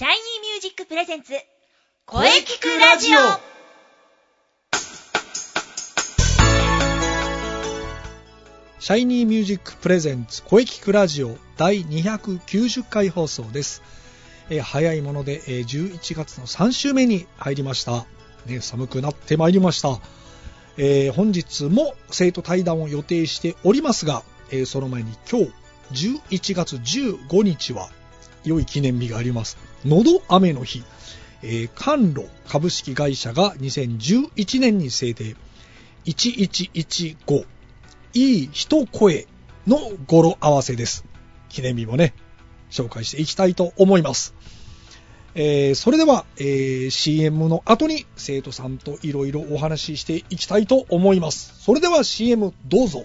シャイニーミュージックプレゼンツ声キクラジオシャイニーミュージックプレゼンツ声キクラジオ第290回放送です。えー早いもので、えー11月の3週目に入りました。ね、寒くなってまいりました。えー本日も生徒対談を予定しておりますが、えーその前に今日11月15日は良い記念日があります。のど飴の日。えー、甘露株式会社が2011年に制定1115いい一声の語呂合わせです。記念日もね、紹介していきたいと思います。えーそれでは、えー CM の後に生徒さんといろいろお話ししていきたいと思います。それでは CM どうぞ。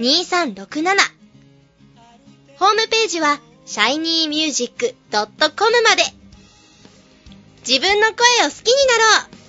2367ホームページは shinymusic.com まで。自分の声を好きになろう。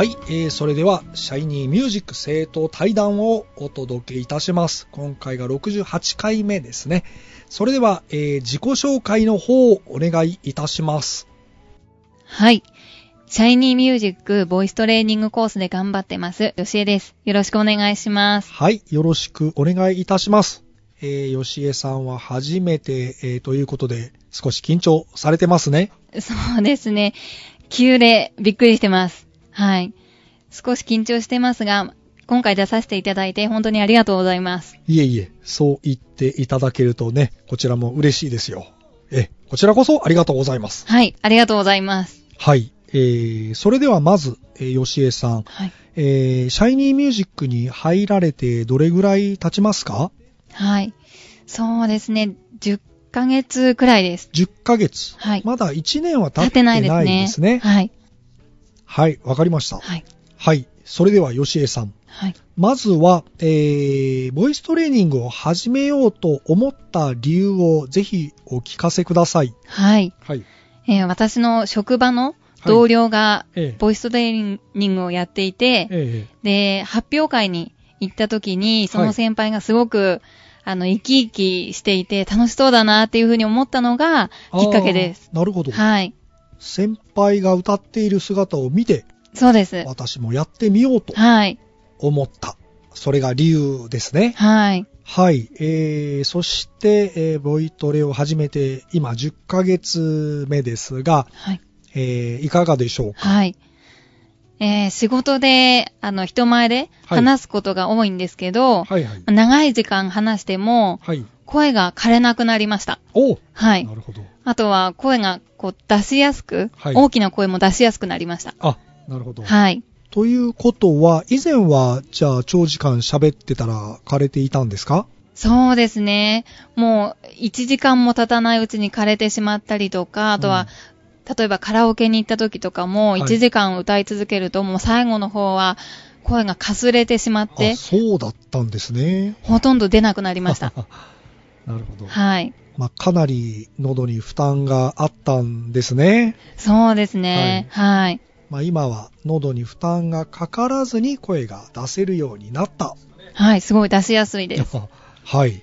はい、えーそれでは、シャイニーミュージック生徒対談をお届けいたします。今回が68回目ですね。それでは、えー自己紹介の方をお願いいたします。はい。シャイニーミュージックボイストレーニングコースで頑張ってます。よしえです。よろしくお願いします。はい、よろしくお願いいたします。えー、吉江さんは初めて、えーということで、少し緊張されてますね。そうですね。急でびっくりしてます。はい。少し緊張してますが、今回出させていただいて本当にありがとうございます。いえいえ、そう言っていただけるとね、こちらも嬉しいですよ。え、こちらこそありがとうございます。はい。ありがとうございます。はい。えー、それではまず、えー、吉江さん、はい。えー、シャイニーミュージックに入られてどれぐらい経ちますか？はい。そうですね。10ヶ月くらいです。?10 ヶ月。はい。まだ1年は経経ってなないいでね。ですすね。はい。はい、わかりました。はい。はい。それでは吉江さん。はい。まずは、えー、ボイストレーニングを始めようと思った理由をぜひお聞かせください。はい。はい。えー私の職場の同僚が、ええボイストレーニングをやっていて、えで、発表会に行った時に、その先輩がすごく、あの、生き生きしていて楽しそうだなっていうふうに思ったのがえきっかけです。なるほど。はい。先輩が歌っている姿を見て、そうです。私もやってみようとはい。思った。それが理由ですね。はい。はい。えー、そして、えーボイトレを始めて今10ヶ月目ですが、はい。えー、いかがでしょうか？はい。えー仕事で、あの、人前で話すことが多いんですけど、はいはい。長い時間話しても、はい。声が枯れなくなりました。おはいな。るほど。あとは、声が、こう、出しやすく、はい大きな声も出しやすくなりました。あ、なるほど。はい。ということは、以前は、じゃあ、長時間喋ってたら枯れていたんですか？そうですね。もう、1時間も経たないうちに枯れてしまったりとか、あとは、例えばカラオケに行った時とかも、はい1時間歌い続けると、もう最後の方は、声がかすれてしまってあ、、そうだったんですね。ほとんど出なくなりました。なるほど。はい。まあ、かなり喉に負担があったんですね。そうですね。はい。まあ、今は喉に負担がかからずに声が出せるようになった。はい、すごい出しやすいです。はい。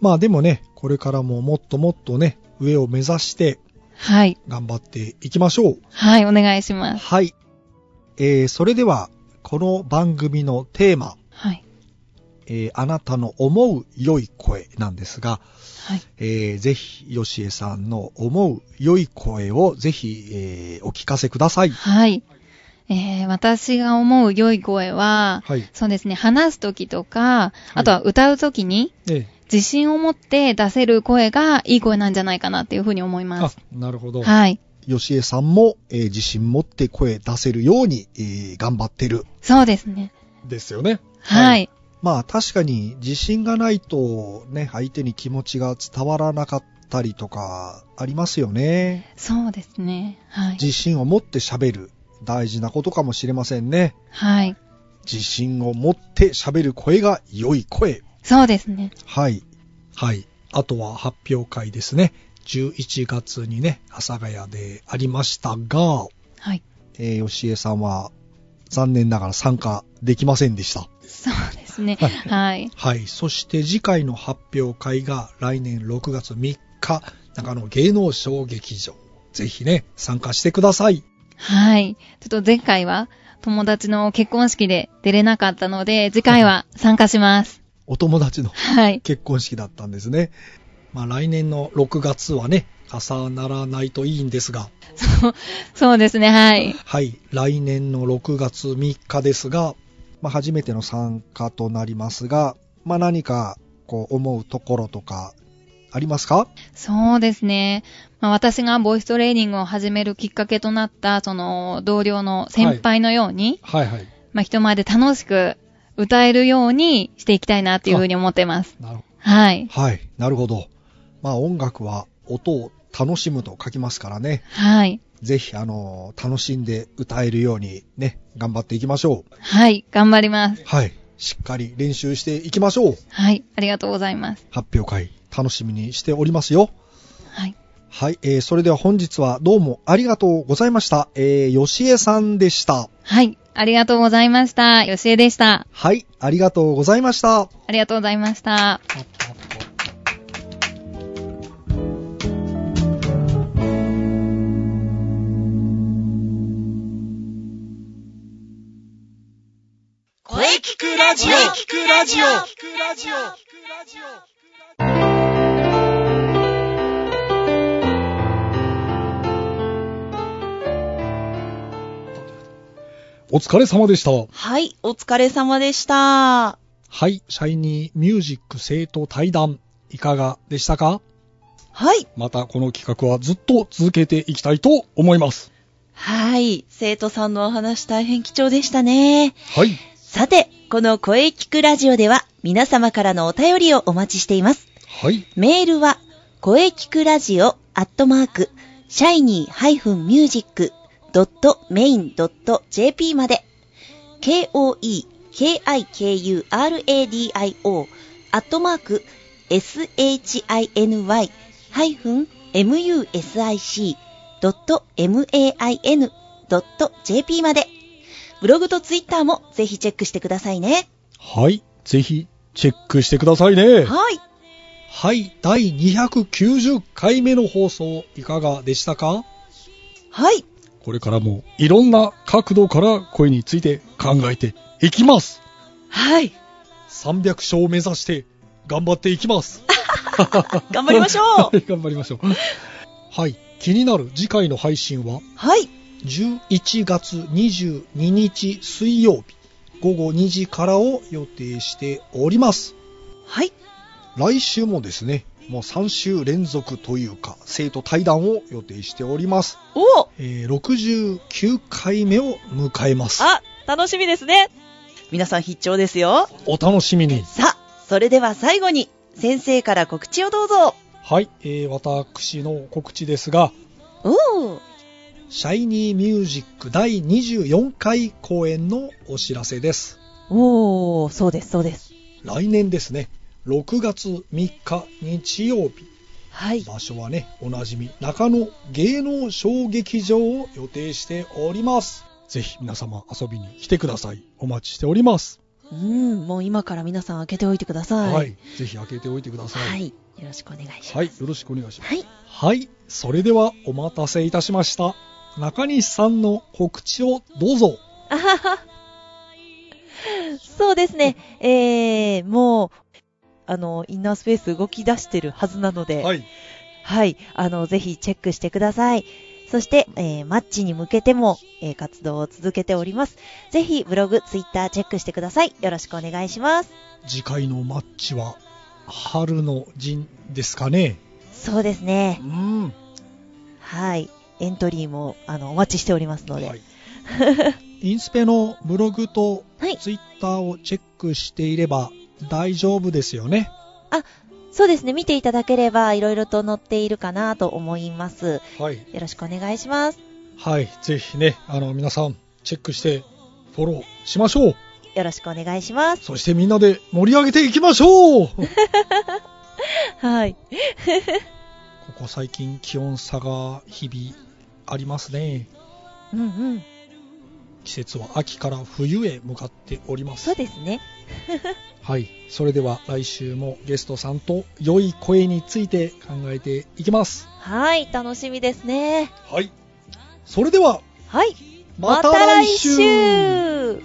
まあでもね、これからももっともっとね、上を目指してはい。頑張っていきましょう。はい、お願いします。はい。えー、それでは、この番組のテーマ、はい。ええーあなたの思う良い声なんですが、はい。えーぜひ、吉江さんの思う良い声をぜひ、えーお聞かせください。はい。えー、私が思う良い声は、はい。そうですね、話すときとか、あとは歌うときに、え自信を持って出せる声がいい声なんじゃないかなっていうふうに思います。、なるほど。はい。吉江さんも、えー自信持って声出せるように、えー頑張ってる。そうですね。ですよね。はい。まあ確かに自信がないとね、相手に気持ちが伝わらなかったりとかありますよね。そうですね。はい。自信を持って喋る。大事なことかもしれませんね。はい。自信を持って喋る声が良い声。そうですね。はい。はい。あとは発表会ですね。11月にね、阿佐ヶ谷でありましたが、はい。えー吉江さんは残念ながら参加できませんでした。そうですね。はい。はい。そして次回の発表会が来年6月3日、中野芸能小劇場。ぜひね、参加してください。はい。ちょっと前回は友達の結婚式で出れなかったので、次回は参加します。お友達のはい。結婚式だったんですね。まあ来年の6月はね、朝ならないといいんですが、そう、そうですね。はい。はい。来年の6月3日ですが、まあ初めての参加となりますが、まあ何かこう思うところとかありますか？そうですね。まあ、私がボイストレーニングを始めるきっかけとなった、その同僚の先輩のように、はいはい。まあ、人前で楽しく歌えるようにしていきたいなっていうふうに思ってます。なるほはい。ど。はい。なるほど。まあ音楽は音を楽しむと書きますからね。はい。ぜひ、あの、楽しんで歌えるようにね、頑張っていきましょう。はい。頑張ります。はい。しっかり練習していきましょう。はい。ありがとうございます。発表会、楽しみにしておりますよ。はい。はい。えー、それでは本日はどうもありがとうございました。えー、吉江さんでした。はい。ありがとうございました。よしえでした。はい。ありがとうございました。ありがとうございました。声聞くラジオ声聞くラジオお疲れ様でした。はい、お疲れ様でした。はい。シャイニーミュージック生徒対談、いかがでしたか？はい。またこの企画はずっと続けていきたいと思います。はい。生徒さんのお話大変貴重でしたね。はい。さて、この声聞くラジオでは皆様からのお便りをお待ちしています。はい。メールは、声聞くラジオアットマーク、シャイニー -music.main.jp まで、k-o-e-k-i-k-u-r-a-d-i-o アットマーク、shiny-music.main.jp まで、ブログとツイッターもぜひチェックしてくださいね。はい。ぜひ、チェックしてくださいね。はい。はい。第290回目の放送、いかがでしたか？はい。これからもいろんな角度から声について考えていきます。はい。300勝を目指して頑張っていきます。頑張りましょう はい頑張りましょう。はい。気になる次回の配信ははい。11月22日水曜日午後2時からを予定しております。はい。来週もですね、もう3週連続というか、生徒対談を予定しております。おえー69回目を迎えます。あ、楽しみですね。皆さん必聴ですよ。お楽しみに。さあ、それでは最後に、先生から告知をどうぞ。はい、えー私の告知ですが、おー。シャイニーミュージック第24回公演のお知らせです。おー、そうです、そうです。来年ですね、6月3日日曜日、はい。場所はね、おなじみ中野芸能小劇場を予定しております。ぜひ皆様遊びに来てください。お待ちしております。うん、もう今から皆さん開けておいてください。はい。ぜひ開けておいてください。はい。よろしくお願いします。はい。よろしくお願いします。はい。はい。それではお待たせいたしました。中西さんの告知をどうぞ。あはは。そうですね。えー、もう、あの、インナースペース動き出してるはずなので、はい。はい。あの、ぜひチェックしてください。そして、えー、マッチに向けても、えー、活動を続けております。ぜひ、ブログ、ツイッターチェックしてください。よろしくお願いします。次回のマッチは、春の陣ですかね。そうですね。うん。はい。エントリーも、あの、お待ちしておりますので。はい、インスペのブログとツイッターをチェックしていれば大丈夫ですよね。あ、そうですね。見ていただければ、いろいろと載っているかなと思います。はい。よろしくお願いします。はい。ぜひね、あの、皆さん、チェックして、フォローしましょう。よろしくお願いします。そしてみんなで盛り上げていきましょう はい。ここ最近気温差が日々ありますね。うんうん。季節は秋から冬へ向かっております。そうですね。はい。それでは来週もゲストさんと良い声について考えていきます。はい。楽しみですね。はい。それでは。はい。また来週